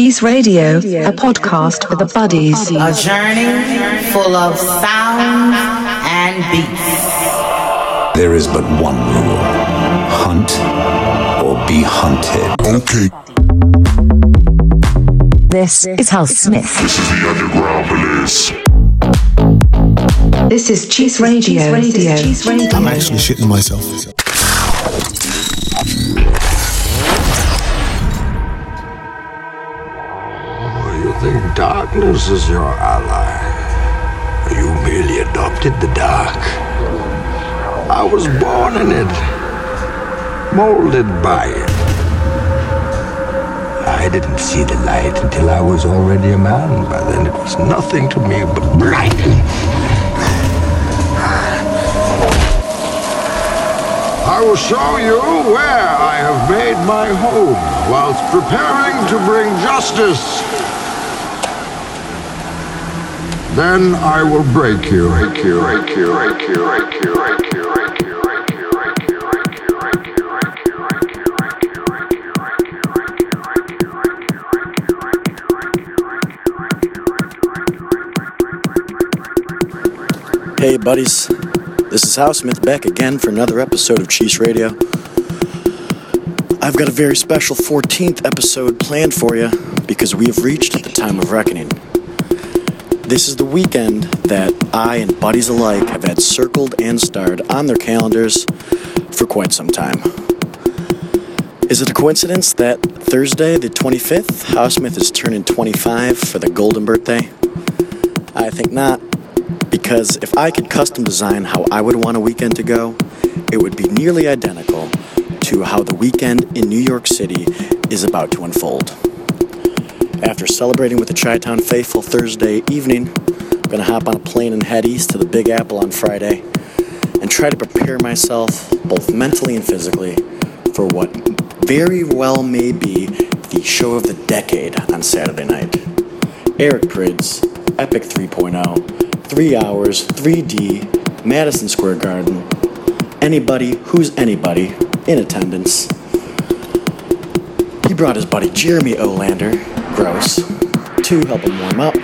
Cheese Radio, a podcast for the buddies. A journey full of sound and beats. There is but one rule hunt or be hunted. Okay. This is House Smith. This is the underground police. This is Cheese Radio. Radio. Cheese Radio. I'm actually shitting myself. Darkness is your ally? You merely adopted the dark. I was born in it, molded by it. I didn't see the light until I was already a man. By then it was nothing to me but blight. I will show you where I have made my home whilst preparing to bring justice. Then I will break you. Break you. Break you. Break you. Break you. Break you. Hey, buddies. This is Hal Smith back again for another episode of Cheese Radio. I've got a very special 14th episode planned for you because we have reached the time of reckoning. This is the weekend that I and buddies alike have had circled and starred on their calendars for quite some time. Is it a coincidence that Thursday, the 25th, House Smith is turning 25 for the golden birthday? I think not because if I could custom design how I would want a weekend to go, it would be nearly identical to how the weekend in New York City is about to unfold. After celebrating with the Chi Town faithful Thursday evening, I'm gonna hop on a plane and head east to the Big Apple on Friday and try to prepare myself both mentally and physically for what very well may be the show of the decade on Saturday night. Eric Prydz, Epic 3.0, 3 hours, 3D, Madison Square Garden. Anybody who's anybody in attendance. He brought his buddy Jeremy Olander, gross, to help him warm up.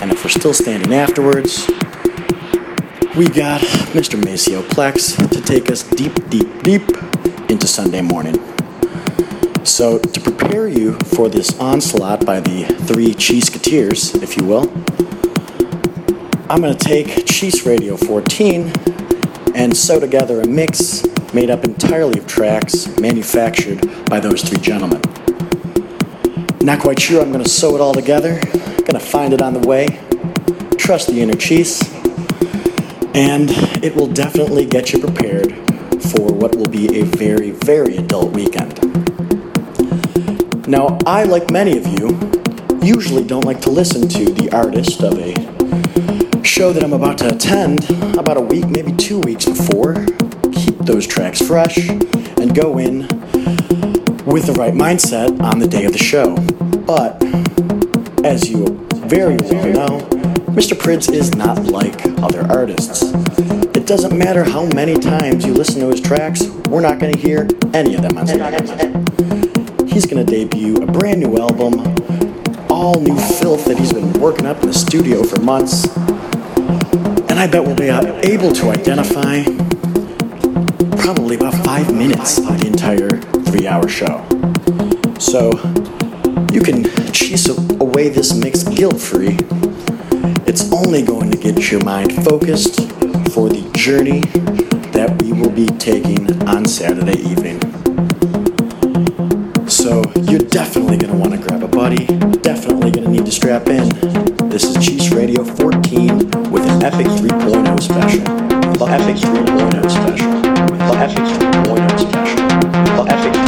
And if we're still standing afterwards, we got Mr. Maceo Plex to take us deep, deep, deep into Sunday morning. So, to prepare you for this onslaught by the three Cheeseketeers, if you will, I'm going to take Cheese Radio 14 and sew together a mix made up entirely of tracks manufactured by those three gentlemen. Not quite sure I'm going to sew it all together, going to find it on the way, trust the inner cheese, and it will definitely get you prepared for what will be a very, very adult weekend. Now, I, like many of you, usually don't like to listen to the artist of a show that I'm about to attend about a week, maybe two weeks before. Keep those tracks fresh and go in with the right mindset on the day of the show. But, as you very well know, Mr. Prydz is not like other artists. It doesn't matter how many times you listen to his tracks, we're not going to hear any of them on Sunday. He's going to debut a brand new album, all new filth that he's been working up in the studio for months. I bet we'll be able to identify probably about five minutes of the entire three hour show. So you can cheese away this mix guilt free. It's only going to get your mind focused for the journey that we will be taking on Saturday evening. So you're definitely going to want to grab a buddy, definitely going to need to strap in. This is Cheese Radio 14 with an Epic 3.0 special. The Epic 3.0 special. The Epic 3.0 special. The Epic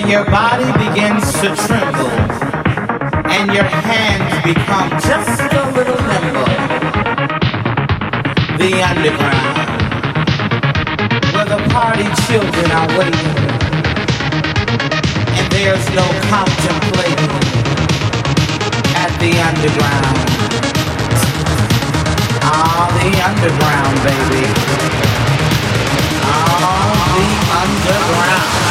Where your body begins to tremble and your hands become just a little nimble. The underground. Where the party children are waiting. And there's no contemplating at the underground. Ah, the underground, baby. Ah, the underground.